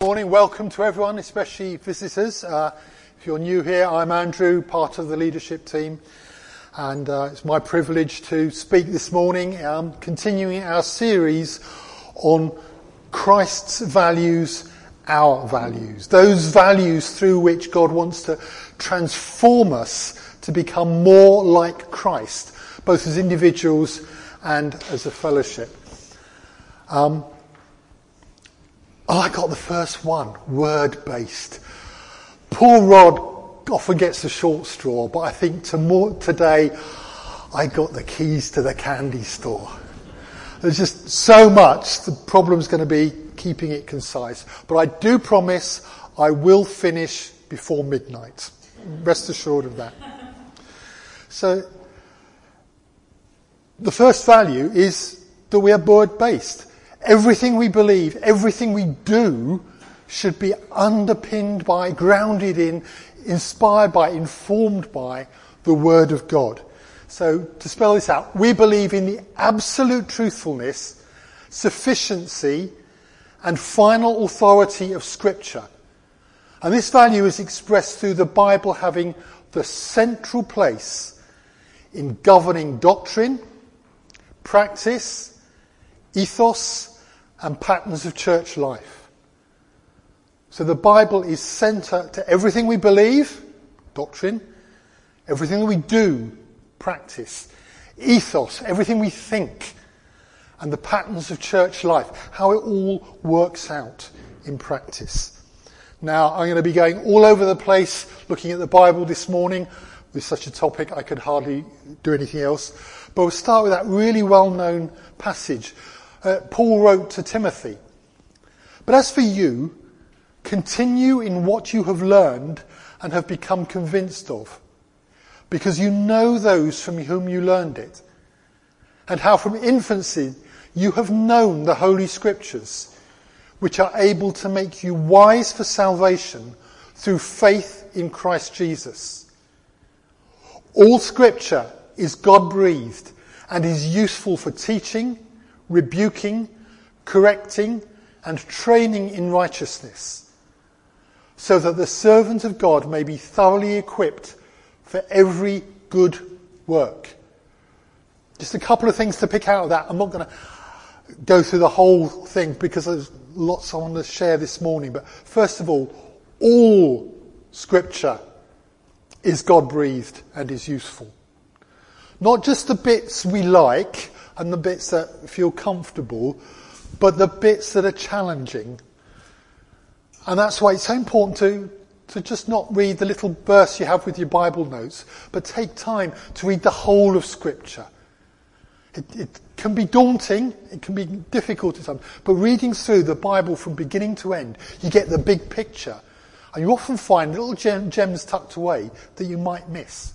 Good morning, welcome to everyone, especially visitors. Uh, if you're new here, I'm Andrew, part of the leadership team, and uh, it's my privilege to speak this morning, um, continuing our series on Christ's values, our values, those values through which God wants to transform us to become more like Christ, both as individuals and as a fellowship. Um, Oh, I got the first one, word based. Poor Rod often gets the short straw, but I think tomorrow today I got the keys to the candy store. There's just so much. The problem's going to be keeping it concise. But I do promise I will finish before midnight. Rest assured of that. So, the first value is that we are word based. Everything we believe, everything we do should be underpinned by, grounded in, inspired by, informed by the Word of God. So to spell this out, we believe in the absolute truthfulness, sufficiency, and final authority of Scripture. And this value is expressed through the Bible having the central place in governing doctrine, practice, ethos, and patterns of church life. So the Bible is center to everything we believe, doctrine, everything we do, practice, ethos, everything we think, and the patterns of church life, how it all works out in practice. Now, I'm going to be going all over the place looking at the Bible this morning. With such a topic, I could hardly do anything else. But we'll start with that really well-known passage uh, Paul wrote to Timothy. But as for you, continue in what you have learned and have become convinced of, because you know those from whom you learned it, and how from infancy you have known the Holy Scriptures, which are able to make you wise for salvation through faith in Christ Jesus. All Scripture is God breathed and is useful for teaching, rebuking, correcting, and training in righteousness, so that the servant of God may be thoroughly equipped for every good work. Just a couple of things to pick out of that. I'm not going to go through the whole thing because there's lots I want to share this morning. But first of all, all scripture is God breathed and is useful. Not just the bits we like and the bits that feel comfortable, but the bits that are challenging. And that's why it's so important to, to just not read the little verse you have with your Bible notes, but take time to read the whole of Scripture. It, it, can be daunting, it can be difficult at times, but reading through the Bible from beginning to end, you get the big picture. And you often find little gem, gems tucked away that you might miss.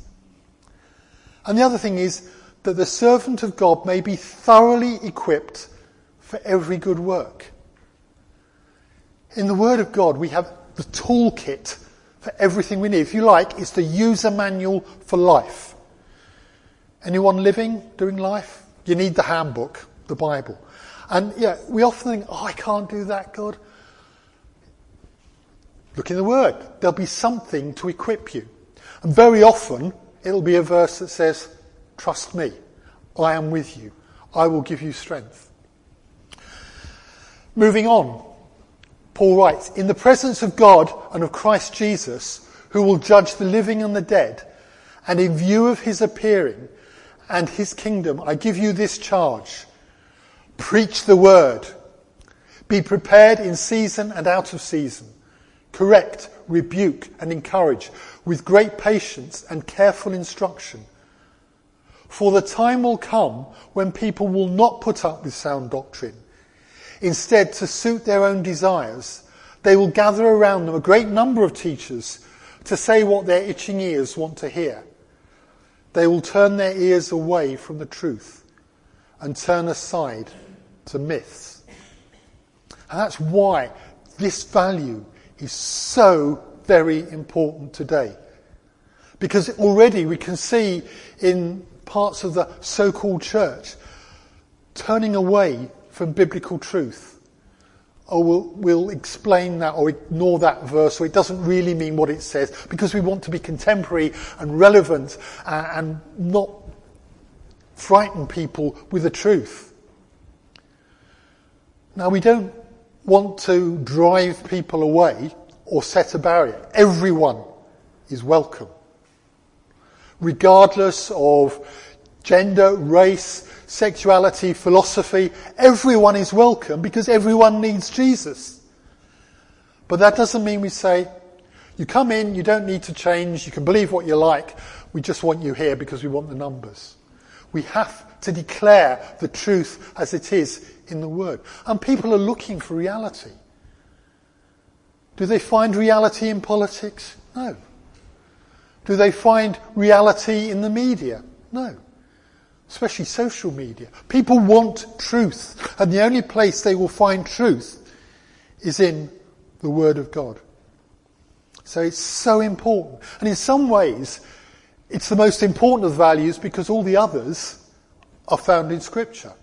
And the other thing is, that the servant of God may be thoroughly equipped for every good work. In the Word of God, we have the toolkit for everything we need. If you like, it's the user manual for life. Anyone living, doing life? You need the handbook, the Bible. And yeah, we often think, oh, I can't do that, God. Look in the Word. There'll be something to equip you. And very often, it'll be a verse that says, Trust me. I am with you. I will give you strength. Moving on. Paul writes, In the presence of God and of Christ Jesus, who will judge the living and the dead, and in view of his appearing and his kingdom, I give you this charge. Preach the word. Be prepared in season and out of season. Correct, rebuke, and encourage with great patience and careful instruction. For the time will come when people will not put up with sound doctrine. Instead, to suit their own desires, they will gather around them a great number of teachers to say what their itching ears want to hear. They will turn their ears away from the truth and turn aside to myths. And that's why this value is so very important today. Because already we can see in parts of the so-called church turning away from biblical truth. Or we'll, we'll explain that or ignore that verse or it doesn't really mean what it says because we want to be contemporary and relevant uh, and not frighten people with the truth. Now we don't want to drive people away or set a barrier. Everyone is welcome. Regardless of gender, race, sexuality, philosophy, everyone is welcome because everyone needs Jesus. But that doesn't mean we say, you come in, you don't need to change, you can believe what you like, we just want you here because we want the numbers. We have to declare the truth as it is in the Word. And people are looking for reality. Do they find reality in politics? No. Do they find reality in the media? No. Especially social media. People want truth. And the only place they will find truth is in the Word of God. So it's so important. And in some ways, it's the most important of values because all the others are found in Scripture.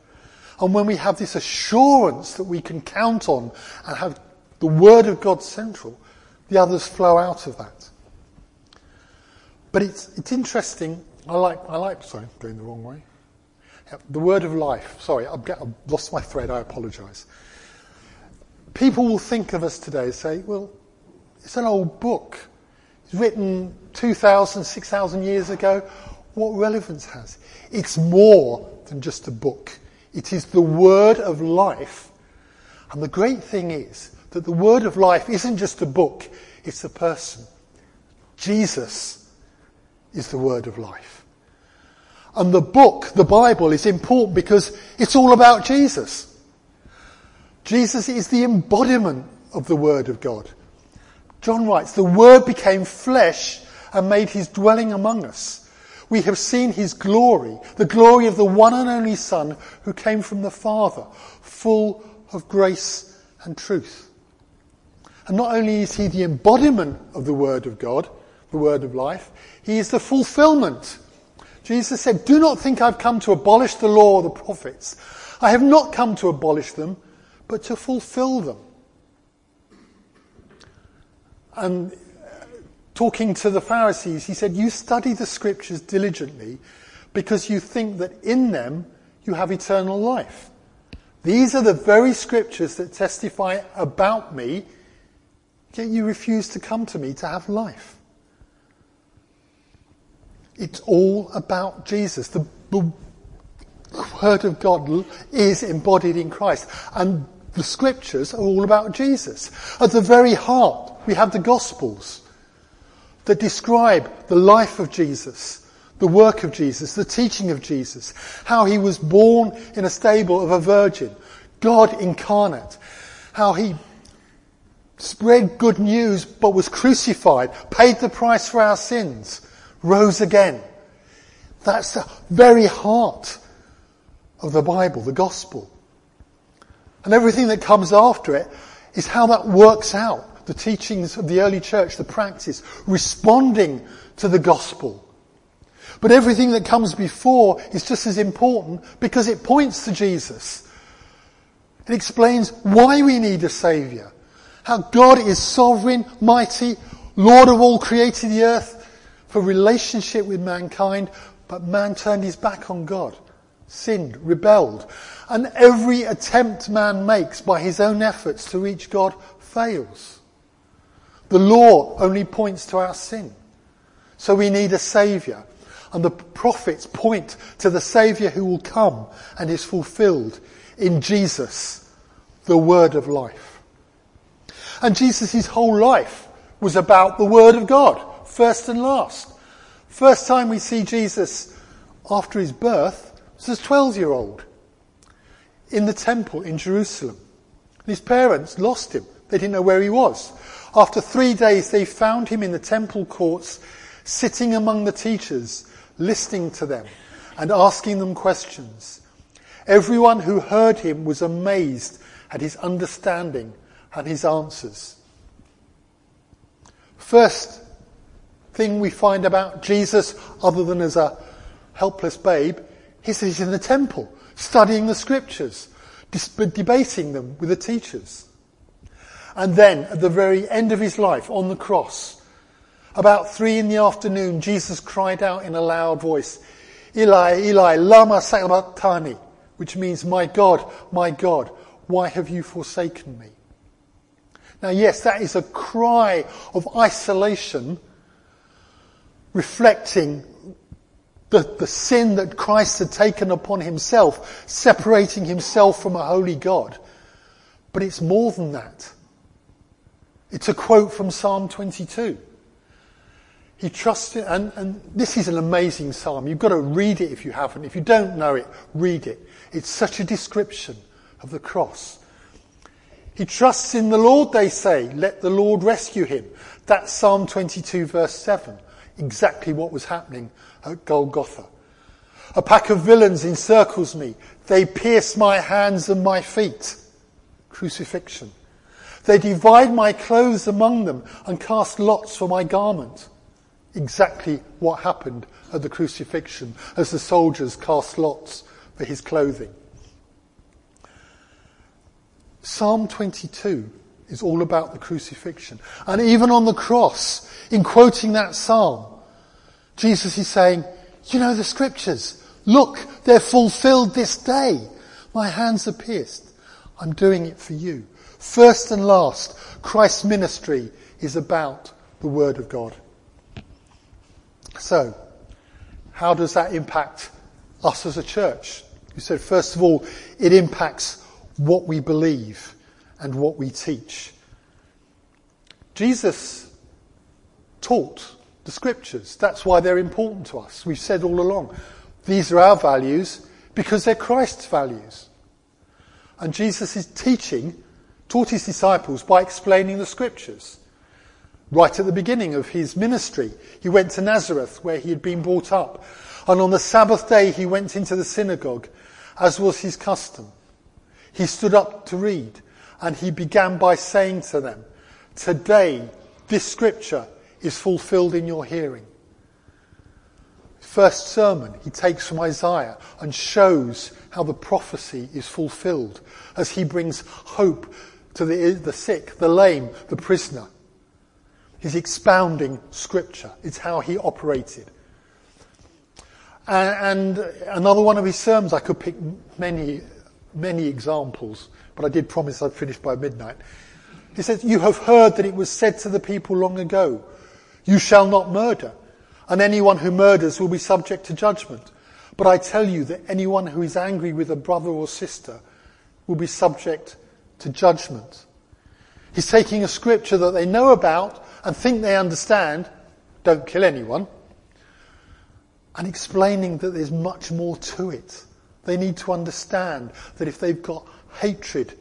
And when we have this assurance that we can count on and have the Word of God central, the others flow out of that. But it's, it's interesting. I like, I like, sorry, going the wrong way. The Word of Life. Sorry, I've, I've lost my thread. I apologize. People will think of us today and say, well, it's an old book. It's written 2,000, 6,000 years ago. What relevance has? It's more than just a book. It is the word of life. And the great thing is that the word of life isn't just a book, it's a person. Jesus is the word of life. And the book, the Bible, is important because it's all about Jesus. Jesus is the embodiment of the word of God. John writes, the word became flesh and made his dwelling among us. We have seen his glory, the glory of the one and only Son who came from the Father, full of grace and truth. And not only is he the embodiment of the Word of God, the Word of life, he is the fulfillment. Jesus said, Do not think I've come to abolish the law or the prophets. I have not come to abolish them, but to fulfill them. And uh, talking to the Pharisees, he said, You study the scriptures diligently because you think that in them you have eternal life. These are the very scriptures that testify about me, yet you refuse to come to me to have life. It's all about Jesus. The, Word of God is embodied in Christ. And the scriptures are all about Jesus. At the very heart, we have the Gospels that describe the life of Jesus, the work of Jesus, the teaching of Jesus, how he was born in a stable of a virgin, God incarnate, how he spread good news but was crucified, paid the price for our sins, rose again. That's the very heart of the Bible, the gospel. And everything that comes after it is how that works out the teachings of the early church, the practice, responding to the gospel. But everything that comes before is just as important because it points to Jesus. It explains why we need a savior. How God is sovereign, mighty, Lord of all, created the earth for relationship with mankind, but man turned his back on God, sinned, rebelled. And every attempt man makes by his own efforts to reach God fails. The law only points to our sin. So we need a saviour. And the prophets point to the saviour who will come and is fulfilled in Jesus, the word of life. And Jesus' whole life was about the word of God, first and last. First time we see Jesus after his birth was as a 12 year old in the temple in Jerusalem. His parents lost him. They didn't know where he was. After three days, they found him in the temple courts, sitting among the teachers, listening to them and asking them questions. Everyone who heard him was amazed at his understanding and his answers. First thing we find about Jesus, other than as a helpless babe, is he's in the temple, studying the scriptures, debating them with the teachers. And then, at the very end of his life, on the cross, about three in the afternoon, Jesus cried out in a loud voice, Eli, Eli, lama sabachthani, which means, my God, my God, why have you forsaken me? Now yes, that is a cry of isolation reflecting the, the sin that Christ had taken upon himself, separating himself from a holy God. But it's more than that. It's a quote from Psalm 22. He trusted, and, and this is an amazing psalm. You've got to read it if you haven't. If you don't know it, read it. It's such a description of the cross. He trusts in the Lord, they say. Let the Lord rescue him. That's Psalm 22 verse 7. Exactly what was happening at Golgotha. A pack of villains encircles me. They pierce my hands and my feet. Crucifixion. They divide my clothes among them and cast lots for my garment exactly what happened at the crucifixion as the soldiers cast lots for his clothing. Psalm 22 is all about the crucifixion. And even on the cross, in quoting that psalm, Jesus is saying, you know the scriptures. Look, they're fulfilled this day. My hands are pierced. I'm doing it for you. First and last, Christ's ministry is about the Word of God. So, how does that impact us as a church? You said, first of all, it impacts what we believe and what we teach. Jesus taught the scriptures. That's why they're important to us. We've said all along, these are our values because they're Christ's values. And Jesus' is teaching taught his disciples by explaining the scriptures. Right at the beginning of his ministry, he went to Nazareth where he had been brought up. And on the Sabbath day, he went into the synagogue, as was his custom. He stood up to read, and he began by saying to them, Today, this scripture is fulfilled in your hearing. First sermon, he takes from Isaiah and shows how the prophecy is fulfilled as he brings hope to the, the sick, the lame, the prisoner. He's expounding scripture. It's how he operated. And, and another one of his sermons, I could pick many, many examples, but I did promise I'd finish by midnight. He says, you have heard that it was said to the people long ago, you shall not murder, and anyone who murders will be subject to judgment. But I tell you that anyone who is angry with a brother or sister will be subject to judgment. He's taking a scripture that they know about and think they understand, don't kill anyone, and explaining that there's much more to it. They need to understand that if they've got hatred,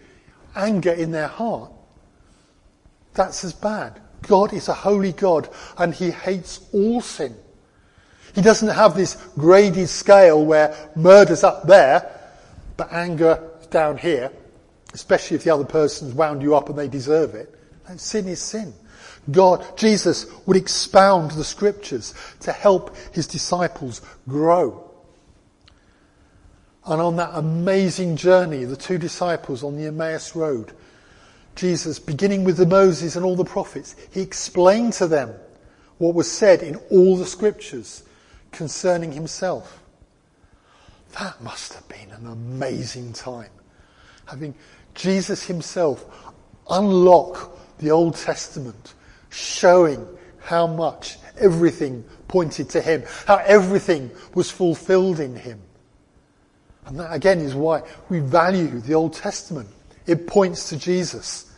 anger in their heart, that's as bad. God is a holy God and he hates all sin. He doesn't have this graded scale where murder's up there, but anger is down here, especially if the other person's wound you up and they deserve it. Sin is sin. God, Jesus would expound the scriptures to help his disciples grow. And on that amazing journey, the two disciples on the Emmaus Road, Jesus, beginning with the Moses and all the prophets, he explained to them what was said in all the scriptures concerning himself. That must have been an amazing time. Having Jesus himself unlock the Old Testament showing how much everything pointed to him, how everything was fulfilled in him. And that again is why we value the Old Testament. It points to Jesus.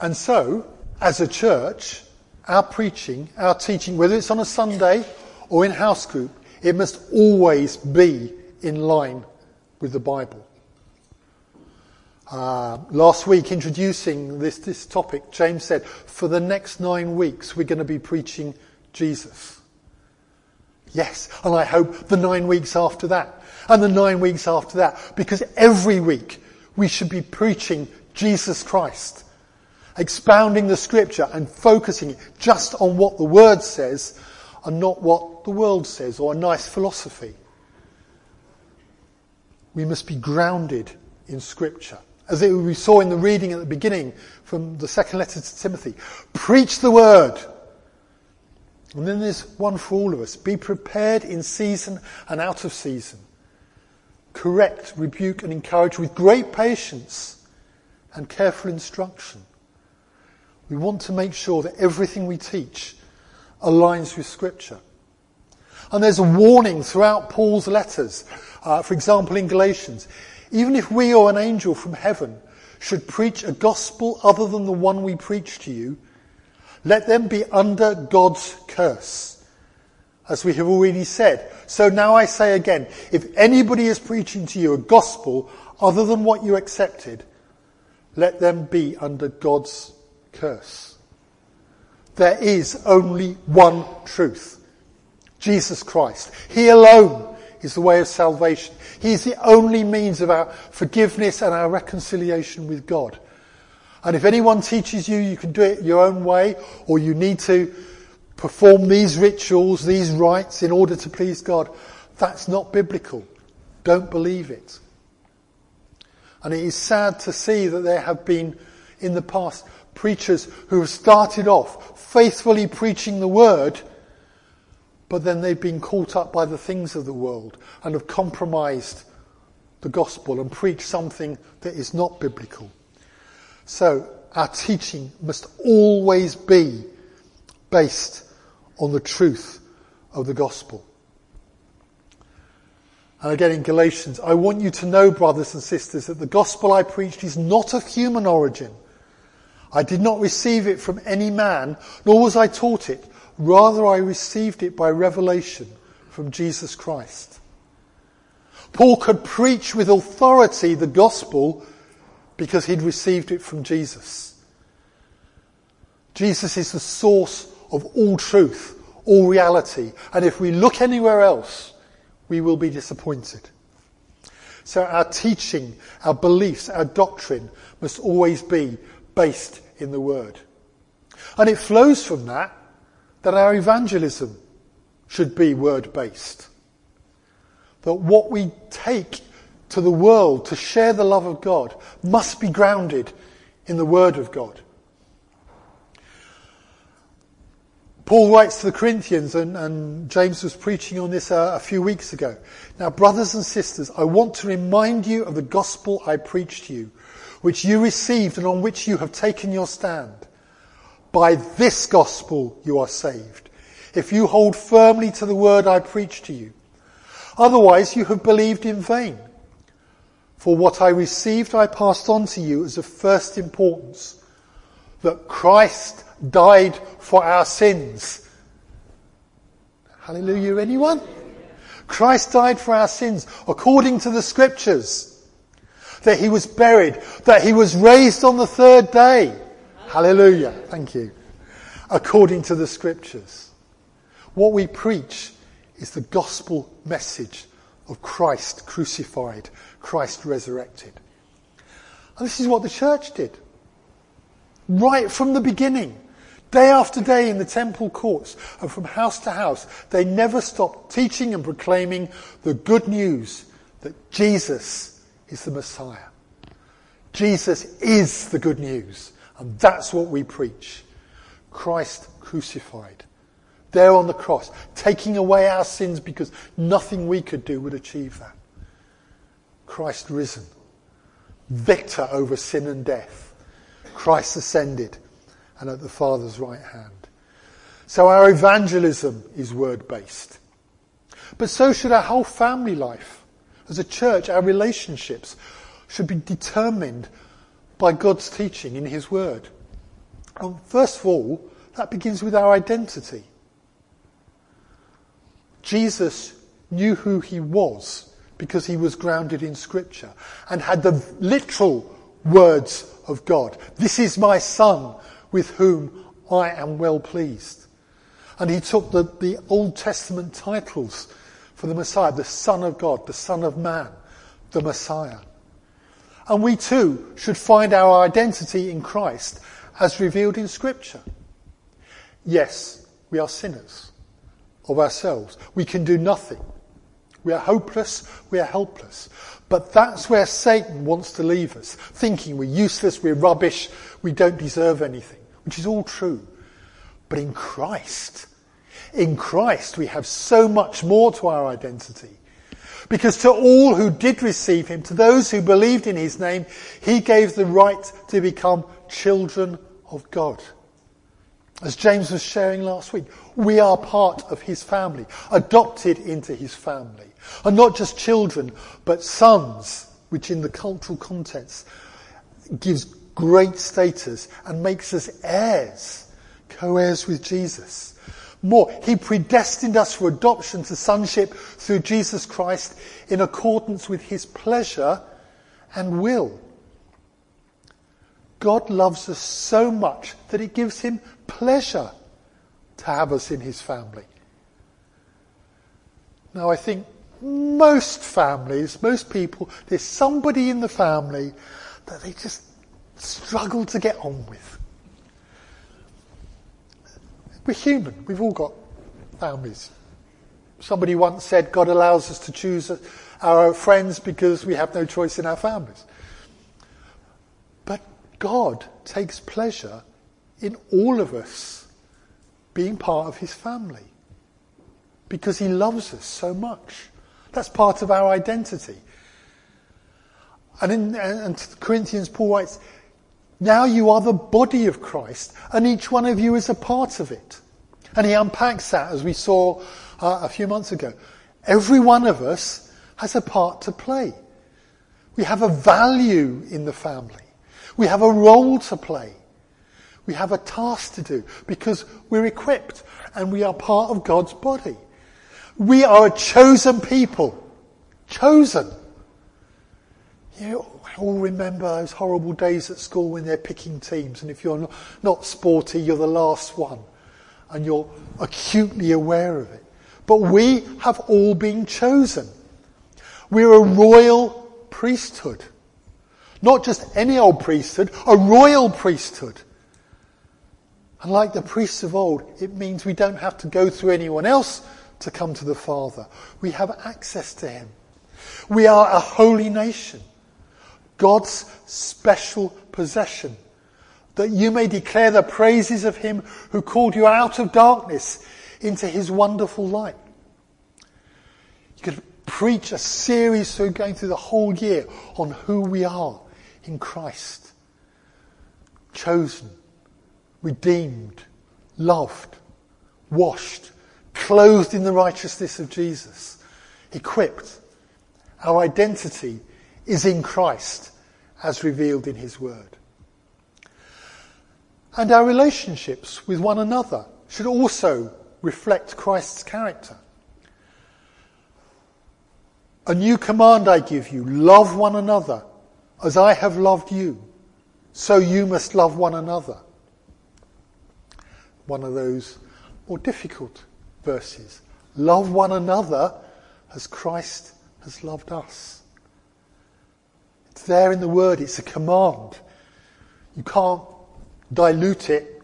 And so, as a church, our preaching, our teaching, whether it's on a Sunday or in house group, it must always be in line with the Bible. Uh, last week, introducing this, this topic, James said, for the next nine weeks, we're going to be preaching Jesus. Yes, and I hope the nine weeks after that, and the nine weeks after that, because every week we should be preaching Jesus Christ, expounding the scripture and focusing just on what the word says and not what the world says or a nice philosophy. We must be grounded in Scripture. As we saw in the reading at the beginning from the second letter to Timothy, preach the word. And then there's one for all of us. Be prepared in season and out of season. Correct, rebuke and encourage with great patience and careful instruction. We want to make sure that everything we teach aligns with scripture. And there's a warning throughout Paul's letters. Uh, for example, in Galatians, even if we or an angel from heaven should preach a gospel other than the one we preach to you, let them be under God's curse. As we have already said. So now I say again, if anybody is preaching to you a gospel other than what you accepted, let them be under God's curse. There is only one truth. Jesus Christ. He alone is the way of salvation. He is the only means of our forgiveness and our reconciliation with God. And if anyone teaches you you can do it your own way, or you need to perform these rituals, these rites in order to please God, that's not biblical. Don't believe it. And it is sad to see that there have been in the past preachers who have started off faithfully preaching the word, but then they've been caught up by the things of the world and have compromised the gospel and preached something that is not biblical. So our teaching must always be based on the truth of the gospel. And again in Galatians, I want you to know, brothers and sisters, that the gospel I preached is not of human origin. I did not receive it from any man, nor was I taught it. Rather, I received it by revelation from Jesus Christ. Paul could preach with authority the gospel because he'd received it from Jesus. Jesus is the source of all truth, all reality. And if we look anywhere else, we will be disappointed. So our teaching, our beliefs, our doctrine must always be based in the Word. And it flows from that that our evangelism should be Word based. That what we take to the world to share the love of God must be grounded in the Word of God. Paul writes to the Corinthians, and, and James was preaching on this uh, a few weeks ago. Now, brothers and sisters, I want to remind you of the gospel I preached to you, which you received and on which you have taken your stand. By this gospel you are saved, if you hold firmly to the word I preach to you. Otherwise you have believed in vain. For what I received I passed on to you as of first importance, that Christ died for our sins. Hallelujah, anyone? Christ died for our sins according to the scriptures. That he was buried, that he was raised on the third day. Hallelujah. Thank you. According to the scriptures. What we preach is the gospel message of Christ crucified, Christ resurrected. And this is what the church did. Right from the beginning. Day after day in the temple courts and from house to house, they never stopped teaching and proclaiming the good news that Jesus is the Messiah. Jesus is the good news. And that's what we preach. Christ crucified. There on the cross, taking away our sins because nothing we could do would achieve that. Christ risen. Victor over sin and death. Christ ascended and at the Father's right hand. So our evangelism is word based. But so should our whole family life. As a church, our relationships should be determined by God's teaching in His Word. And first of all, that begins with our identity. Jesus knew who He was because He was grounded in Scripture and had the literal words of God. This is my Son with whom I am well pleased. And he took the, the Old Testament titles for the Messiah, the Son of God, the Son of Man, the Messiah. And we too should find our identity in Christ as revealed in Scripture. Yes, we are sinners of ourselves. We can do nothing. We are hopeless, we are helpless. But that's where Satan wants to leave us, thinking we're useless, we're rubbish, we don't deserve anything, which is all true. But in Christ, in Christ we have so much more to our identity. Because to all who did receive him, to those who believed in his name, he gave the right to become children of God. As James was sharing last week, we are part of his family, adopted into his family. And not just children, but sons, which in the cultural context gives great status and makes us heirs, co-heirs with Jesus. More, he predestined us for adoption to sonship through Jesus Christ in accordance with his pleasure and will. God loves us so much that it gives him pleasure to have us in his family. Now I think most families, most people, there's somebody in the family that they just struggle to get on with. We're human. We've all got families. Somebody once said God allows us to choose our friends because we have no choice in our families. But God takes pleasure in all of us being part of his family because he loves us so much. That's part of our identity. And in and Corinthians, Paul writes, now you are the body of Christ, and each one of you is a part of it. And he unpacks that as we saw uh, a few months ago. Every one of us has a part to play. We have a value in the family. We have a role to play. We have a task to do because we're equipped and we are part of God's body. We are a chosen people. Chosen. You all remember those horrible days at school when they're picking teams and if you're not, sporty, you're the last one and you're acutely aware of it. But we have all been chosen. We're a royal priesthood. Not just any old priesthood, a royal priesthood. And like the priests of old, it means we don't have to go through anyone else to come to the Father. We have access to Him. We are a holy nation, God's special possession, that you may declare the praises of Him who called you out of darkness into His wonderful light. You could preach a series through going through the whole year on who we are in Christ. Chosen, redeemed, loved, washed, clothed in the righteousness of Jesus, equipped. Our identity is in Christ as revealed in His Word. And our relationships with one another should also reflect Christ's character. A new command I give you, love one another as I have loved you, so you must love one another. One of those more difficult verses. Love one another as Christ has loved us. It's there in the word, it's a command. You can't dilute it,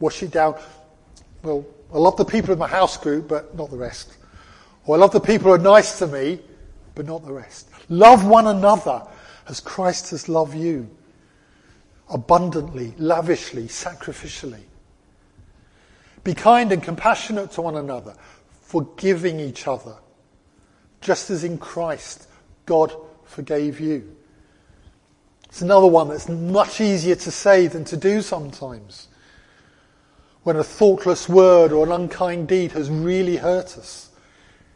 wash it down. Well, I love the people in my house group, but not the rest. Or I love the people who are nice to me, but not the rest. Love one another as Christ has loved you. Abundantly, lavishly, sacrificially. Be kind and compassionate to one another, forgiving each other, just as in Christ God forgave you. It's another one that's much easier to say than to do sometimes. When a thoughtless word or an unkind deed has really hurt us,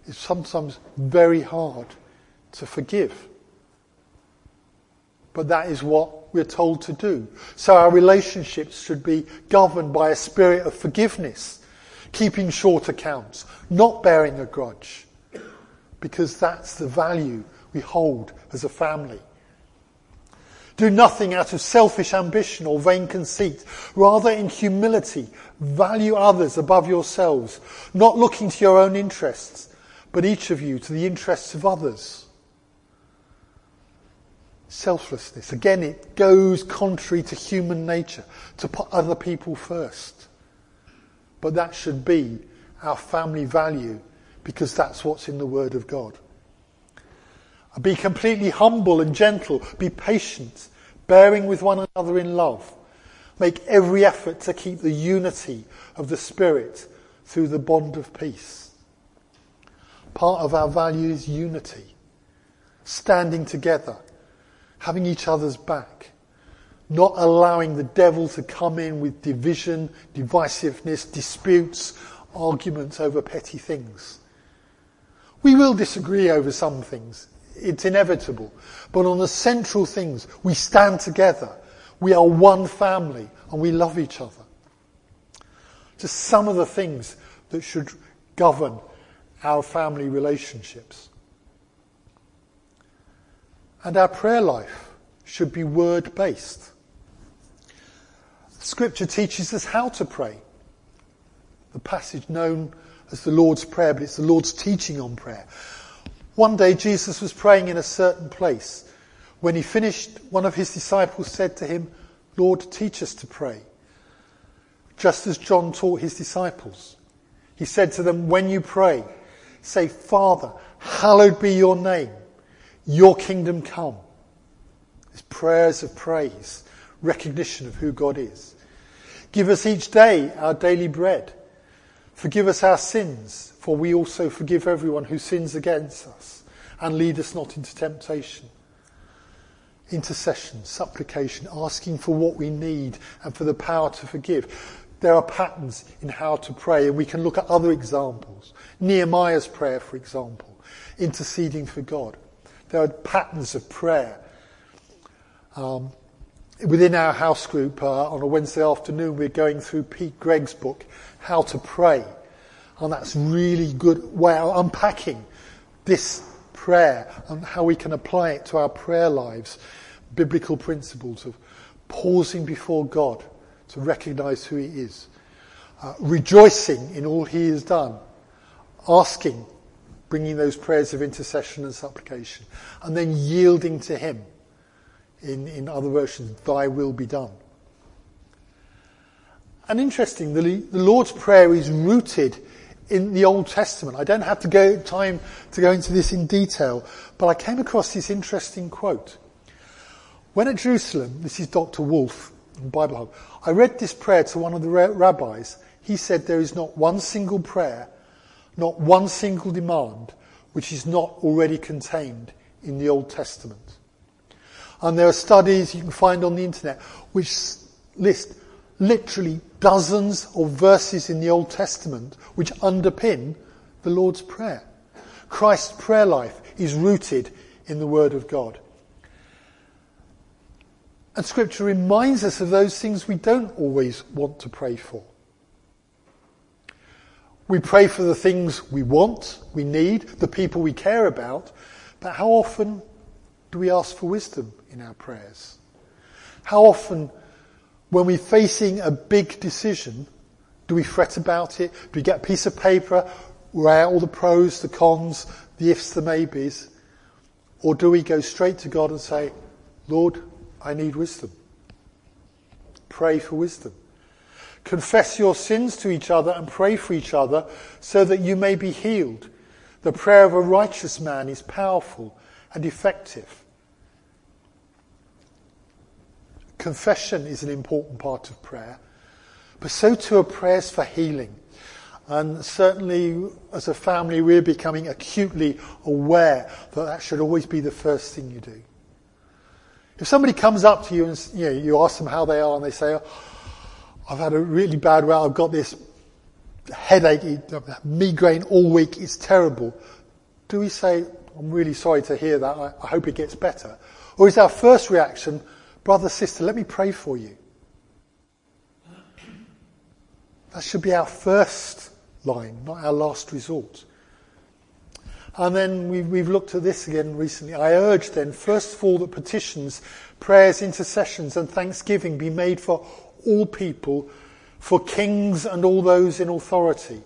it's sometimes very hard to forgive. But that is what we're told to do. So our relationships should be governed by a spirit of forgiveness, keeping short accounts, not bearing a grudge, because that's the value we hold as a family. Do nothing out of selfish ambition or vain conceit. Rather, in humility, value others above yourselves, not looking to your own interests, but each of you to the interests of others selflessness. Again, it goes contrary to human nature to put other people first. But that should be our family value because that's what's in the Word of God. Be completely humble and gentle. Be patient, bearing with one another in love. Make every effort to keep the unity of the Spirit through the bond of peace. Part of our value is unity, standing together, having each other's back, not allowing the devil to come in with division, divisiveness, disputes, arguments over petty things. We will disagree over some things. It's inevitable. But on the central things, we stand together. We are one family and we love each other. Just some of the things that should govern our family relationships. And our prayer life should be word based. Scripture teaches us how to pray. The passage known as the Lord's Prayer, but it's the Lord's teaching on prayer. One day Jesus was praying in a certain place. When he finished, one of his disciples said to him, Lord, teach us to pray. Just as John taught his disciples. He said to them, when you pray, say, Father, hallowed be your name. Your kingdom come. It's prayers of praise, recognition of who God is. Give us each day our daily bread. Forgive us our sins, for we also forgive everyone who sins against us. And lead us not into temptation. Intercession, supplication, asking for what we need and for the power to forgive. There are patterns in how to pray, and we can look at other examples. Nehemiah's prayer, for example, interceding for God. There are patterns of prayer. Um, within our house group uh, on a Wednesday afternoon, we're going through Pete Greig's book, how to pray. And that's really good way of unpacking this prayer and how we can apply it to our prayer lives. Biblical principles of pausing before God to recognize who He is, uh, rejoicing in all He has done, asking, bringing those prayers of intercession and supplication, and then yielding to Him. In, in other versions, Thy will be done. And interesting, the, the Lord's Prayer is rooted in the Old Testament. I don't have to go time to go into this in detail, but I came across this interesting quote. When at Jerusalem, this is Dr. Wolf in Bible Hub, I read this prayer to one of the rabbis. He said there is not one single prayer, not one single demand, which is not already contained in the Old Testament. And there are studies you can find on the internet which list literally dozens of verses in the Old Testament which underpin the Lord's Prayer. Christ's prayer life is rooted in the Word of God. And Scripture reminds us of those things we don't always want to pray for. We pray for the things we want, we need, the people we care about, but how often do we ask for wisdom in our prayers? How often when we're facing a big decision, do we fret about it? Do we get a piece of paper, write all the pros, the cons, the ifs, the maybes? Or do we go straight to God and say, Lord, I need wisdom. Pray for wisdom. Confess your sins to each other and pray for each other so that you may be healed. The prayer of a righteous man is powerful and effective. Confession is an important part of prayer, but so too are prayers for healing. And certainly as a family, we're becoming acutely aware that that should always be the first thing you do. If somebody comes up to you and you, know, you ask them how they are and they say, oh, I've had a really bad week, I've got this headache, migraine all week, it's terrible. Do we say, I'm really sorry to hear that, I, I hope it gets better? Or is our first reaction, Brother, sister, let me pray for you. That should be our first line, not our last resort. And then we've, we've, looked at this again recently. I urge then, first of all, that petitions, prayers, intercessions, and thanksgiving be made for all people, for kings and all those in authority,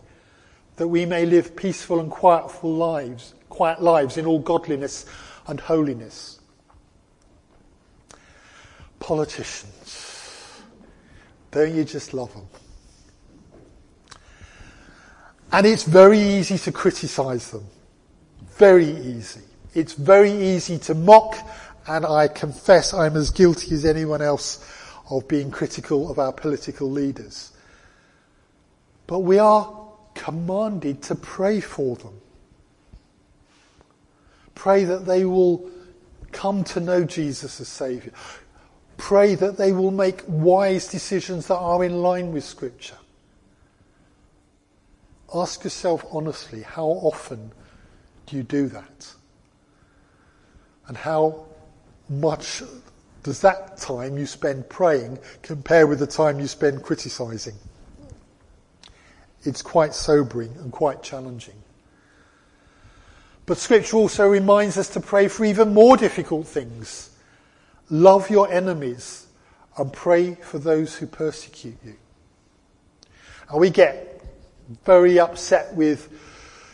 that we may live peaceful and quietful lives, quiet lives in all godliness and holiness politicians. Don't you just love them? And it's very easy to criticize them. Very easy. It's very easy to mock, and I confess I'm as guilty as anyone else of being critical of our political leaders. But we are commanded to pray for them. Pray that they will come to know Jesus as Saviour. Pray that they will make wise decisions that are in line with Scripture. Ask yourself honestly, how often do you do that? And how much does that time you spend praying compare with the time you spend criticizing? It's quite sobering and quite challenging. But scripture also reminds us to pray for even more difficult things. Love your enemies and pray for those who persecute you. And we get very upset with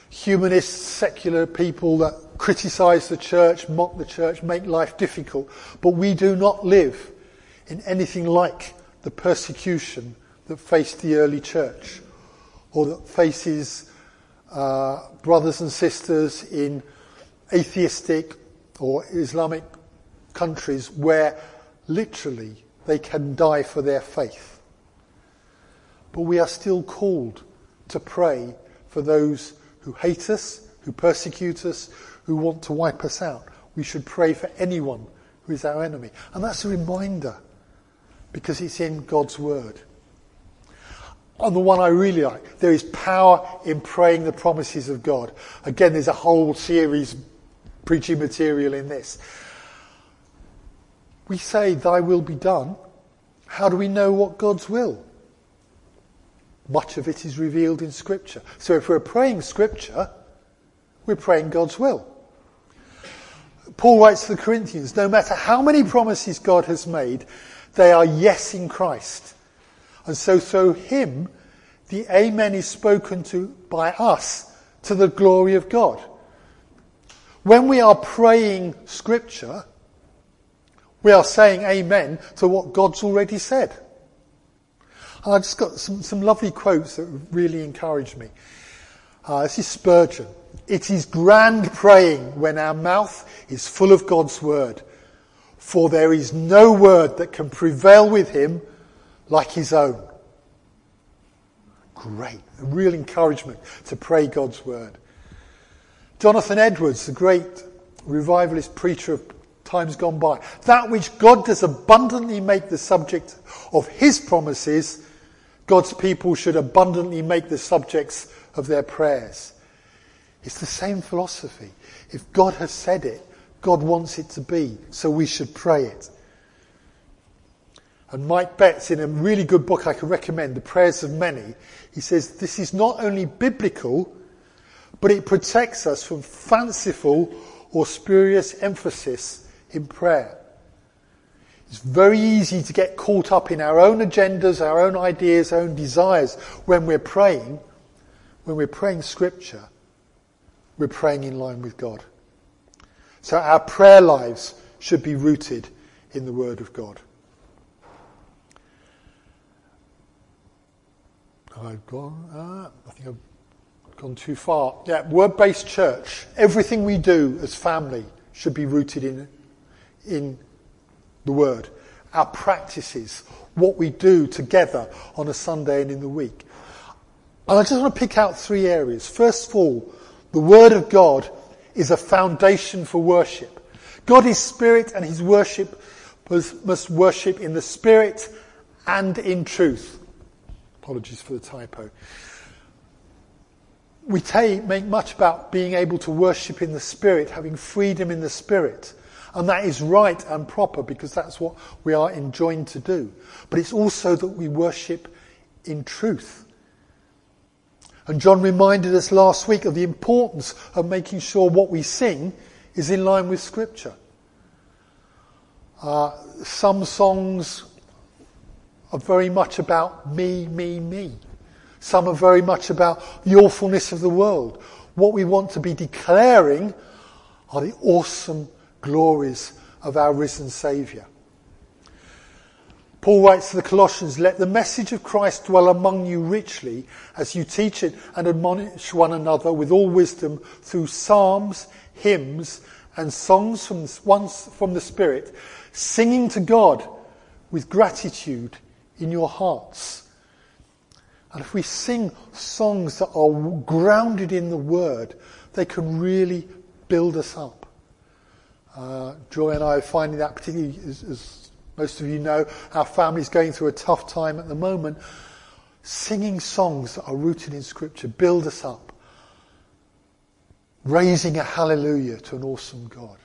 humanist, secular people that criticize the church, mock the church, make life difficult. But we do not live in anything like the persecution that faced the early church or that faces uh, brothers and sisters in atheistic or Islamic countries where literally they can die for their faith. But we are still called to pray for those who hate us, who persecute us, who want to wipe us out. We should pray for anyone who is our enemy. And that's a reminder because it's in God's word. And the one I really like, there is power in praying the promises of God. Again, there's a whole series preaching material in this. We say, Thy will be done. How do we know what God's will? Much of it is revealed in Scripture. So if we're praying Scripture, we're praying God's will. Paul writes to the Corinthians, no matter how many promises God has made, they are yes in Christ. And so through him, the amen is spoken to by us to the glory of God. When we are praying scripture, we are saying amen to what God's already said. And I've just got some, some lovely quotes that really encouraged me. Uh, this is Spurgeon. It is grand praying when our mouth is full of God's word, for there is no word that can prevail with him like his own. Great. A real encouragement to pray God's word. Jonathan Edwards, the great revivalist preacher of times gone by. That which God does abundantly make the subject of his promises God's people should abundantly make the subjects of their prayers. It's the same philosophy. If God has said it, God wants it to be, so we should pray it. And Mike Betts, in a really good book I can recommend, The Prayers of Many, he says this is not only biblical, but it protects us from fanciful or spurious emphasis in prayer. It's very easy to get caught up in our own agendas, our own ideas, our own desires when we're praying. When we're praying scripture, we're praying in line with God. So our prayer lives should be rooted in the Word of God. I've gone, uh, I think I've gone too far. Yeah, word-based church. Everything we do as family should be rooted in, in the Word, our practices, what we do together on a Sunday and in the week. And I just want to pick out three areas. First of all, the Word of God is a foundation for worship. God is Spirit and His worship must worship in the Spirit and in truth. Apologies for the typo. We make much about being able to worship in the Spirit, having freedom in the Spirit. And that is right and proper because that's what we are enjoined to do. But it's also that we worship in truth. And John reminded us last week of the importance of making sure what we sing is in line with Scripture. Uh, some songs are very much about me, me, me. Some are very much about the awfulness of the world. What we want to be declaring are the awesome glories of our risen Saviour. Paul writes to the Colossians, let the message of Christ dwell among you richly as you teach it and admonish one another with all wisdom through psalms, hymns, and songs from, once from the Spirit, singing to God with gratitude in your hearts. And if we sing songs that are grounded in the Word, they can really build us up. Uh, Joy and I are finding that particularly as, as most of you know, our family's going through a tough time at the moment. Singing songs that are rooted in Scripture build us up. Raising a hallelujah to an awesome God.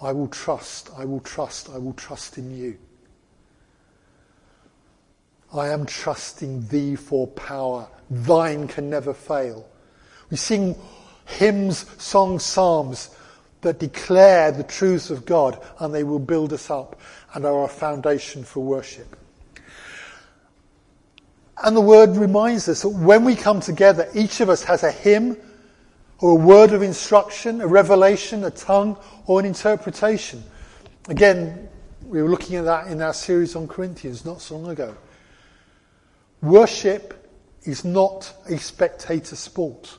I will trust, I will trust, I will trust in you. I am trusting thee for power. Thine can never fail. We sing hymns, songs, psalms that declare the truths of God and they will build us up and are a foundation for worship. And the word reminds us that when we come together, each of us has a hymn or a word of instruction, a revelation, a tongue, or an interpretation. Again, we were looking at that in our series on Corinthians not so long ago. Worship is not a spectator sport.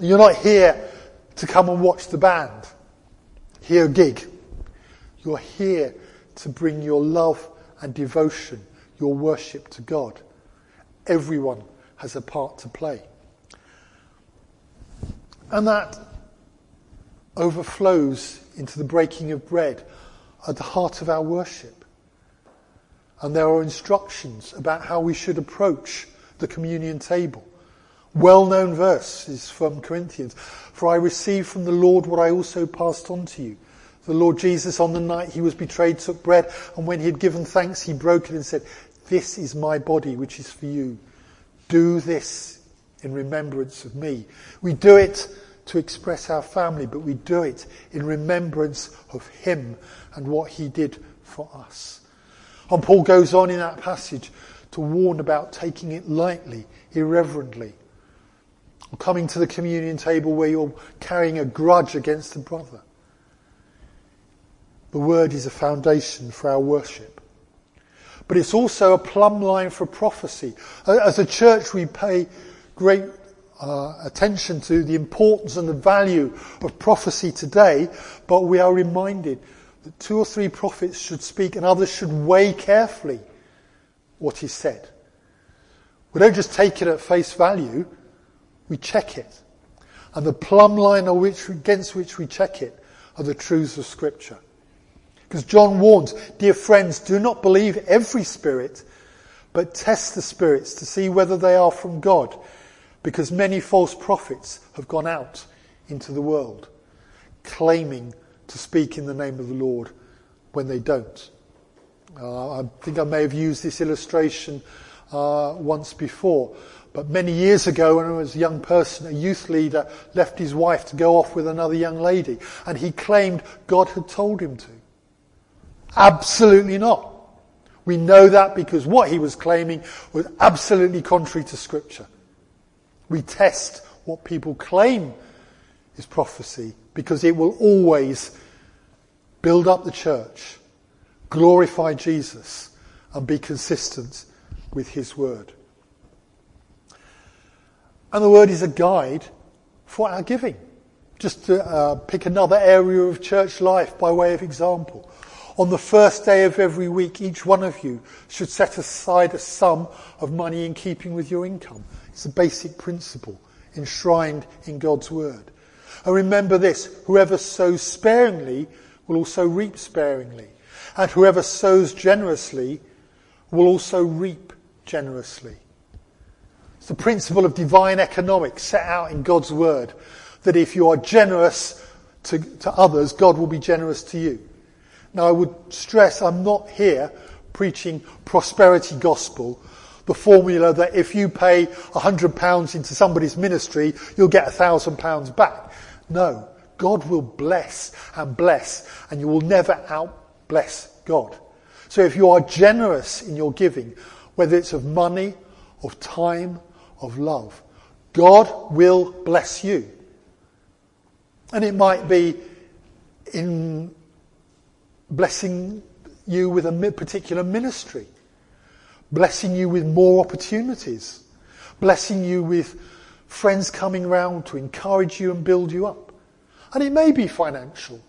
You're not here to come and watch the band, hear a gig. You're here to bring your love and devotion, your worship to God. Everyone has a part to play. And that overflows into the breaking of bread at the heart of our worship. And there are instructions about how we should approach the communion table. Well-known verse is from Corinthians. For I received from the Lord what I also passed on to you. The Lord Jesus on the night he was betrayed took bread and when he had given thanks he broke it and said, this is my body which is for you. Do this in remembrance of me. We do it to express our family, but we do it in remembrance of him and what he did for us. And Paul goes on in that passage to warn about taking it lightly, irreverently or coming to the communion table where you're carrying a grudge against a brother. The word is a foundation for our worship. But it's also a plumb line for prophecy. As a church, we pay great uh, attention to the importance and the value of prophecy today, but we are reminded that two or three prophets should speak and others should weigh carefully what is said. We don't just take it at face value, we check it. And the plumb line which, against which we check it are the truths of Scripture. Because John warns, dear friends, do not believe every spirit, but test the spirits to see whether they are from God, because many false prophets have gone out into the world, claiming to speak in the name of the Lord when they don't. Uh, I think I may have used this illustration uh, once before, but many years ago, when I was a young person, a youth leader left his wife to go off with another young lady, and he claimed God had told him to. Absolutely not. We know that because what he was claiming was absolutely contrary to scripture. We test what people claim is prophecy because it will always build up the church, glorify Jesus, and be consistent with his word. And the word is a guide for our giving. Just to uh, pick another area of church life by way of example. On the first day of every week, each one of you should set aside a sum of money in keeping with your income. It's a basic principle enshrined in God's word. And remember this, whoever sows sparingly will also reap sparingly. And whoever sows generously will also reap generously. It's the principle of divine economics set out in God's word that if you are generous to, to others, God will be generous to you. Now I would stress I'm not here preaching prosperity gospel, the formula that if you pay a hundred pounds into somebody's ministry, you'll get a thousand pounds back. No, God will bless and bless and you will never out bless God. So if you are generous in your giving, whether it's of money, of time, of love. God will bless you. And it might be in blessing you with a particular ministry, blessing you with more opportunities, blessing you with friends coming round to encourage you and build you up. And it may be financial.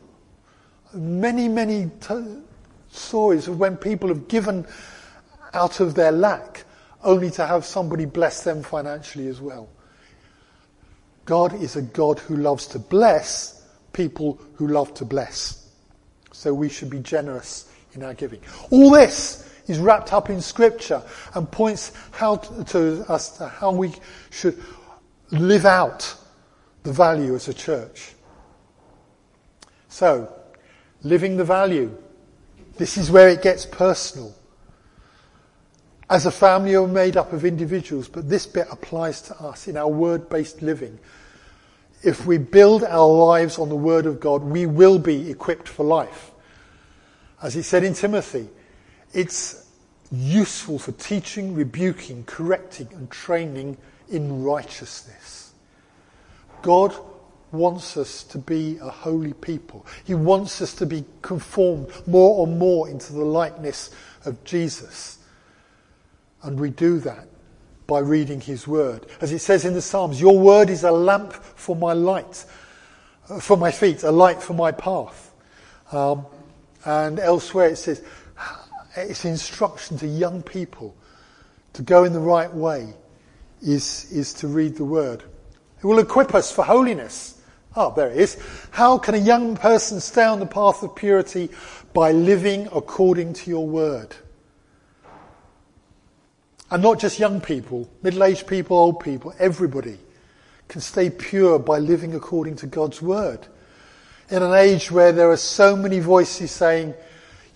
Many, many t- stories of when people have given out of their lack only to have somebody bless them financially as well. God is a God who loves to bless people who love to bless. So we should be generous in our giving. All this is wrapped up in scripture and points how to, to us to how we should live out the value as a church. So, living the value. This is where it gets personal. As a family, we're made up of individuals, but this bit applies to us in our word-based living. If we build our lives on the Word of God, we will be equipped for life. As he said in Timothy, it's useful for teaching, rebuking, correcting, and training in righteousness. God wants us to be a holy people. He wants us to be conformed more and more into the likeness of Jesus. And we do that by reading his word. As it says in the Psalms, your word is a lamp for my light, uh, for my feet, a light for my path. Um, and elsewhere it says, it's instruction to young people to go in the right way is, is to read the word. It will equip us for holiness. Oh, there it is. How can a young person stay on the path of purity? By living according to your word. And not just young people, middle-aged people, old people, everybody can stay pure by living according to God's word. In an age where there are so many voices saying,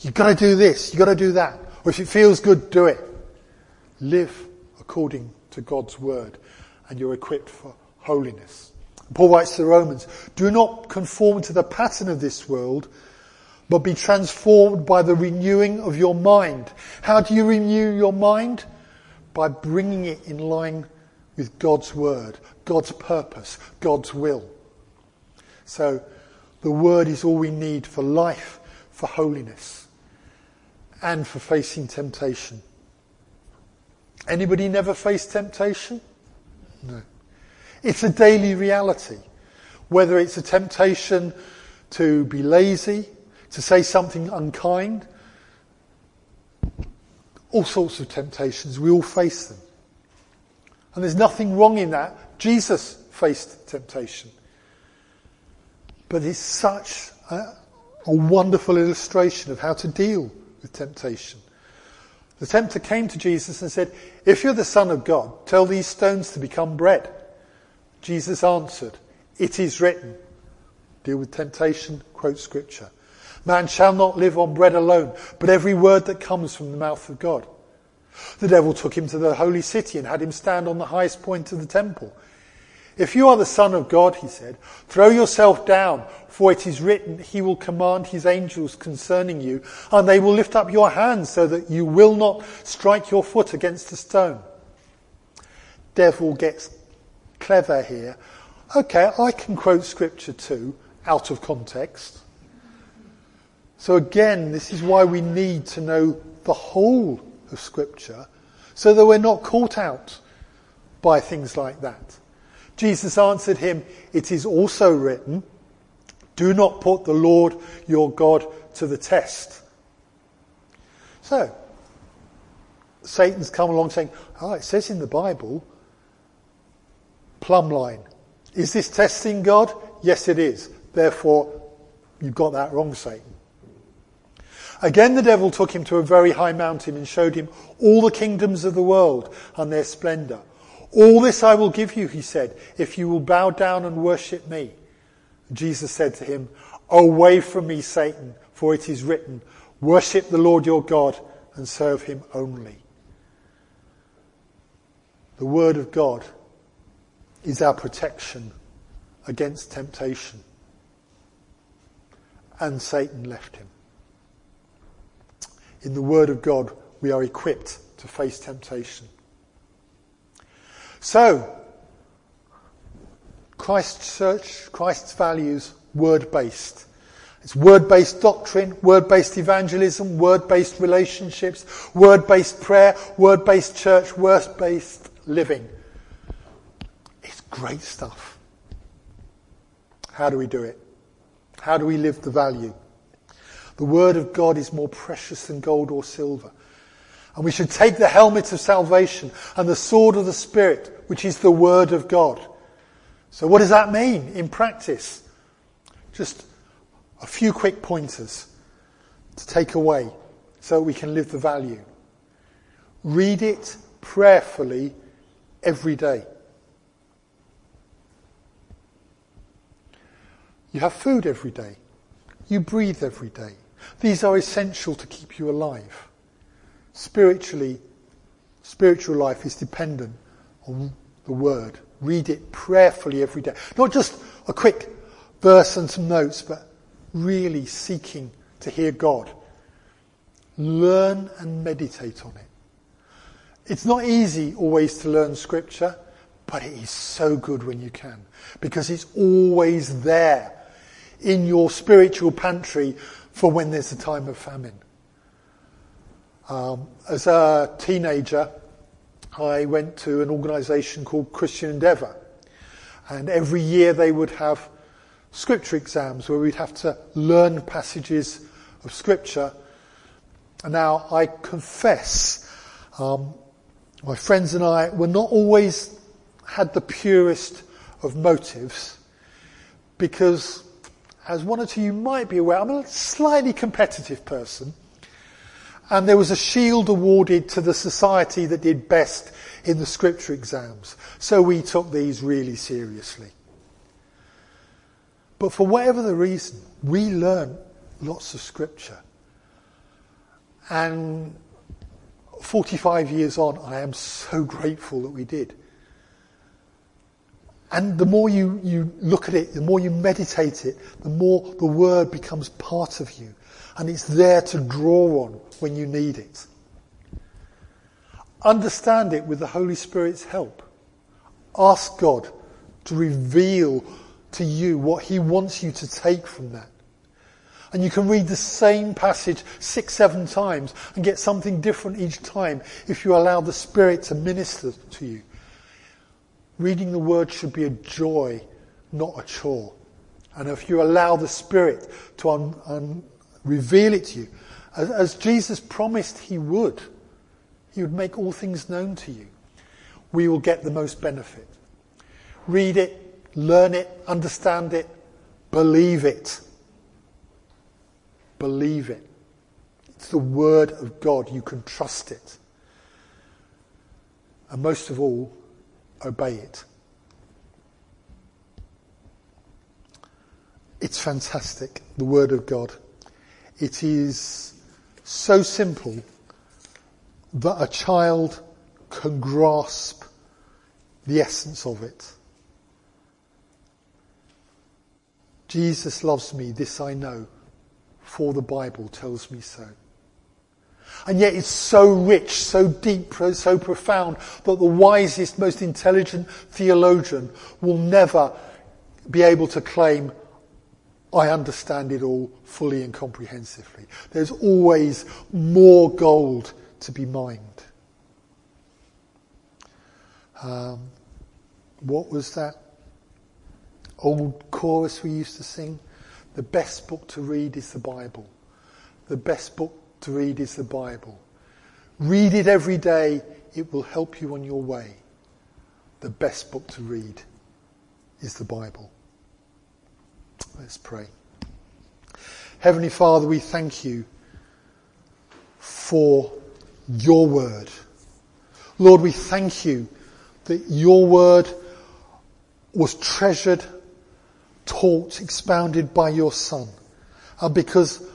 you've got to do this, you've got to do that, or if it feels good, do it. Live according to God's word and you're equipped for holiness. Paul writes to the Romans, do not conform to the pattern of this world, but be transformed by the renewing of your mind. How do you renew your mind? By bringing it in line with God's word, God's purpose, God's will. So the word is all we need for life, for holiness, and for facing temptation. Anybody never faced temptation? No. It's a daily reality. Whether it's a temptation to be lazy, to say something unkind, all sorts of temptations. We all face them. And there's nothing wrong in that. Jesus faced temptation. But it's such a, a wonderful illustration of how to deal with temptation. The tempter came to Jesus and said, If you're the Son of God, tell these stones to become bread. Jesus answered, It is written. Deal with temptation, quote scripture. Man shall not live on bread alone, but every word that comes from the mouth of God. The devil took him to the holy city and had him stand on the highest point of the temple. If you are the son of God, he said, throw yourself down, for it is written, he will command his angels concerning you, and they will lift up your hands so that you will not strike your foot against a stone. Devil gets clever here. Okay, I can quote scripture too, out of context. So again, this is why we need to know the whole of scripture so that we're not caught out by things like that. Jesus answered him, it is also written, do not put the Lord your God to the test. So, Satan's come along saying, oh, it says in the Bible, plumb line. Is this testing God? Yes, it is. Therefore, you've got that wrong, Satan. Again the devil took him to a very high mountain and showed him all the kingdoms of the world and their splendor. All this I will give you, he said, if you will bow down and worship me. Jesus said to him, Away from me, Satan, for it is written, Worship the Lord your God and serve him only. The word of God is our protection against temptation. And Satan left him in the Word of God, we are equipped to face temptation. So, Christ's church, Christ's values, word based. It's word-based doctrine, word-based evangelism, word-based relationships, word-based prayer, word-based church, word-based living. It's great stuff. How do we do it? How do we live the value? The word of God is more precious than gold or silver. And we should take the helmet of salvation and the sword of the Spirit, which is the word of God. So what does that mean in practice? Just a few quick pointers to take away so we can live the value. Read it prayerfully every day. You have food every day. You breathe every day. These are essential to keep you alive. Spiritually, spiritual life is dependent on the word. Read it prayerfully every day. Not just a quick verse and some notes, but really seeking to hear God. Learn and meditate on it. It's not easy always to learn scripture, but it is so good when you can because it's always there in your spiritual pantry for when there's a time of famine. Um, as a teenager, I went to an organization called Christian Endeavour. And every year they would have scripture exams where we'd have to learn passages of scripture. And now I confess, um, my friends and I were not always had the purest of motives because as one or two of you might be aware, I'm a slightly competitive person. And there was a shield awarded to the society that did best in the scripture exams. So we took these really seriously. But for whatever the reason, we learned lots of scripture. And 45 years on, I am so grateful that we did. And the more you, you look at it, the more you meditate it, the more the word becomes part of you. And it's there to draw on when you need it. Understand it with the Holy Spirit's help. Ask God to reveal to you what He wants you to take from that. And you can read the same passage six, seven times and get something different each time if you allow the Spirit to minister to you. Reading the Word should be a joy, not a chore. And if you allow the Spirit to un, un, reveal it to you, as, as Jesus promised He would, He would make all things known to you, we will get the most benefit. Read it, learn it, understand it, believe it. Believe it. It's the Word of God. You can trust it. And most of all, obey it. It's fantastic, the Word of God. It is so simple that a child can grasp the essence of it. Jesus loves me, this I know, for the Bible tells me so. And yet it's so rich, so deep, so profound that the wisest, most intelligent theologian will never be able to claim, I understand it all fully and comprehensively. There's always more gold to be mined. Um, what was that old chorus we used to sing? The best book to read is the Bible. The best book to read is the Bible. Read it every day. It will help you on your way. The best book to read is the Bible. Let's pray. Heavenly Father, we thank you for your word. Lord, we thank you that your word was treasured, taught, expounded by your Son. And because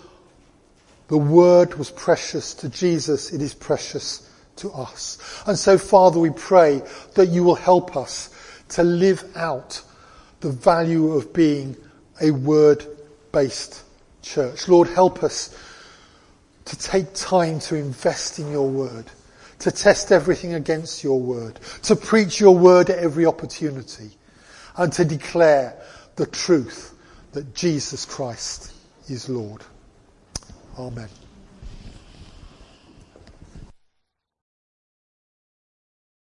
the word was precious to Jesus. It is precious to us. And so Father, we pray that you will help us to live out the value of being a word based church. Lord, help us to take time to invest in your word, to test everything against your word, to preach your word at every opportunity, and to declare the truth that Jesus Christ is Lord. Amen.